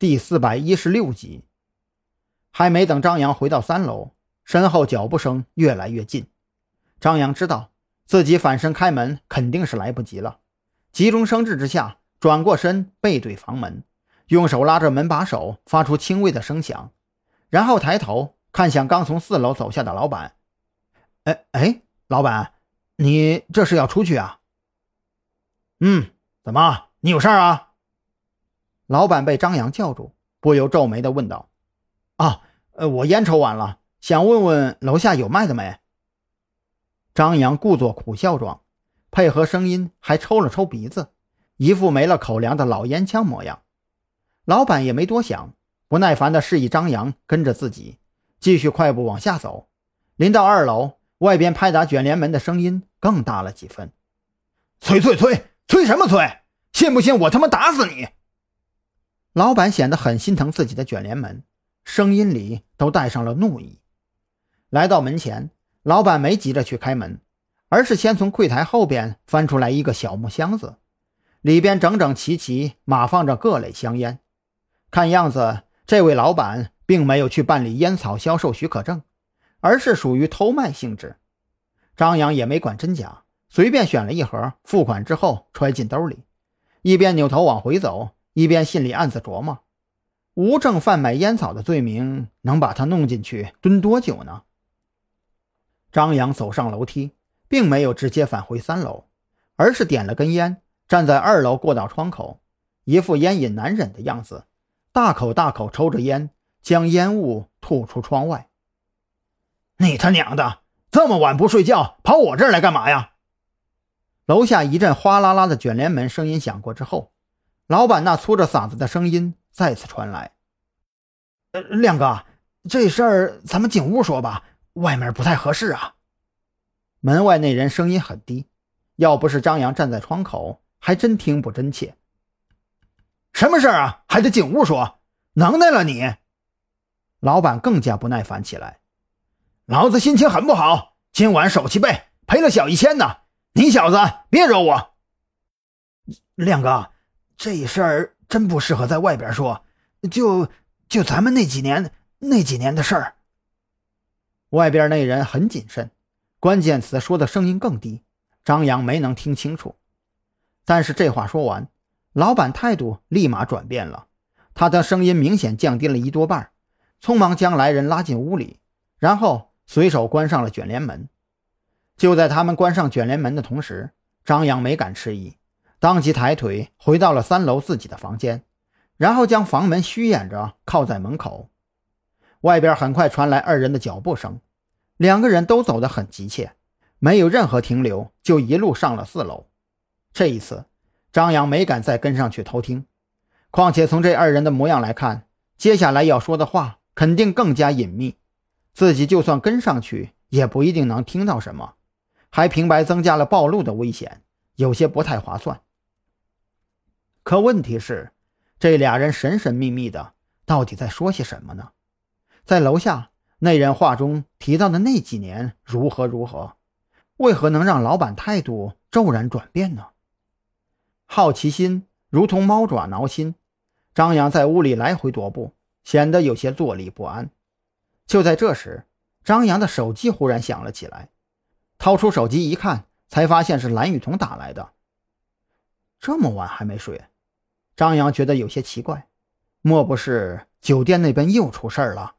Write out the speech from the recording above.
第四百一十六集。还没等张扬回到三楼，身后脚步声越来越近。张扬知道自己反身开门肯定是来不及了，急中生智之下，转过身背对房门，用手拉着门把手，发出轻微的声响，然后抬头看向刚从四楼走下的老板。哎哎，老板，你这是要出去啊？嗯，怎么，你有事儿啊？老板被张扬叫住，不由皱眉的问道：“啊，呃，我烟抽完了，想问问楼下有卖的没？”张扬故作苦笑状，配合声音还抽了抽鼻子，一副没了口粮的老烟枪模样。老板也没多想，不耐烦的示意张扬跟着自己，继续快步往下走。临到二楼，外边拍打卷帘门的声音更大了几分：“催催催，催什么催？信不信我他妈打死你？”老板显得很心疼自己的卷帘门，声音里都带上了怒意。来到门前，老板没急着去开门，而是先从柜台后边翻出来一个小木箱子，里边整整齐齐码放着各类香烟。看样子，这位老板并没有去办理烟草销售许可证，而是属于偷卖性质。张扬也没管真假，随便选了一盒，付款之后揣进兜里，一边扭头往回走。一边心里暗自琢磨：无证贩卖烟草的罪名能把他弄进去蹲多久呢？张扬走上楼梯，并没有直接返回三楼，而是点了根烟，站在二楼过道窗口，一副烟瘾难忍的样子，大口大口抽着烟，将烟雾吐出窗外。你他娘的，这么晚不睡觉，跑我这儿来干嘛呀？楼下一阵哗啦啦的卷帘门声音响过之后。老板那粗着嗓子的声音再次传来：“，亮哥，这事儿咱们进屋说吧，外面不太合适啊。”门外那人声音很低，要不是张扬站在窗口，还真听不真切。什么事儿啊？还得进屋说？能耐了你！老板更加不耐烦起来：“老子心情很不好，今晚手气背赔了小一千呢，你小子别惹我。”亮哥。这事儿真不适合在外边说，就就咱们那几年那几年的事儿。外边那人很谨慎，关键词说的声音更低，张扬没能听清楚。但是这话说完，老板态度立马转变了，他的声音明显降低了一多半，匆忙将来人拉进屋里，然后随手关上了卷帘门。就在他们关上卷帘门的同时，张扬没敢迟疑。当即抬腿回到了三楼自己的房间，然后将房门虚掩着靠在门口。外边很快传来二人的脚步声，两个人都走得很急切，没有任何停留，就一路上了四楼。这一次，张扬没敢再跟上去偷听，况且从这二人的模样来看，接下来要说的话肯定更加隐秘，自己就算跟上去也不一定能听到什么，还平白增加了暴露的危险，有些不太划算。可问题是，这俩人神神秘秘的，到底在说些什么呢？在楼下，那人话中提到的那几年如何如何，为何能让老板态度骤然转变呢？好奇心如同猫爪挠心，张扬在屋里来回踱步，显得有些坐立不安。就在这时，张扬的手机忽然响了起来，掏出手机一看，才发现是蓝雨桐打来的。这么晚还没睡？张扬觉得有些奇怪，莫不是酒店那边又出事儿了？